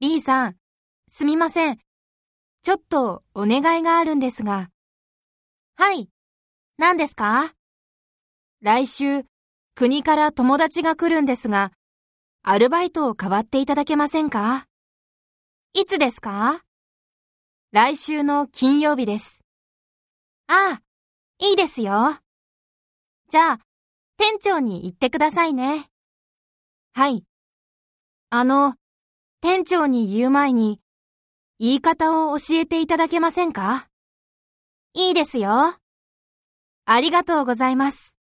B さん、すみません。ちょっとお願いがあるんですが。はい。何ですか？来週、国から友達が来るんですが、アルバイトを代わっていただけませんか？いつですか？来週の金曜日です。ああ、いいですよ。じゃあ、店長に言ってくださいね。はい。あの、店長に言う前に、言い方を教えていただけませんか？いいですよ。ありがとうございます。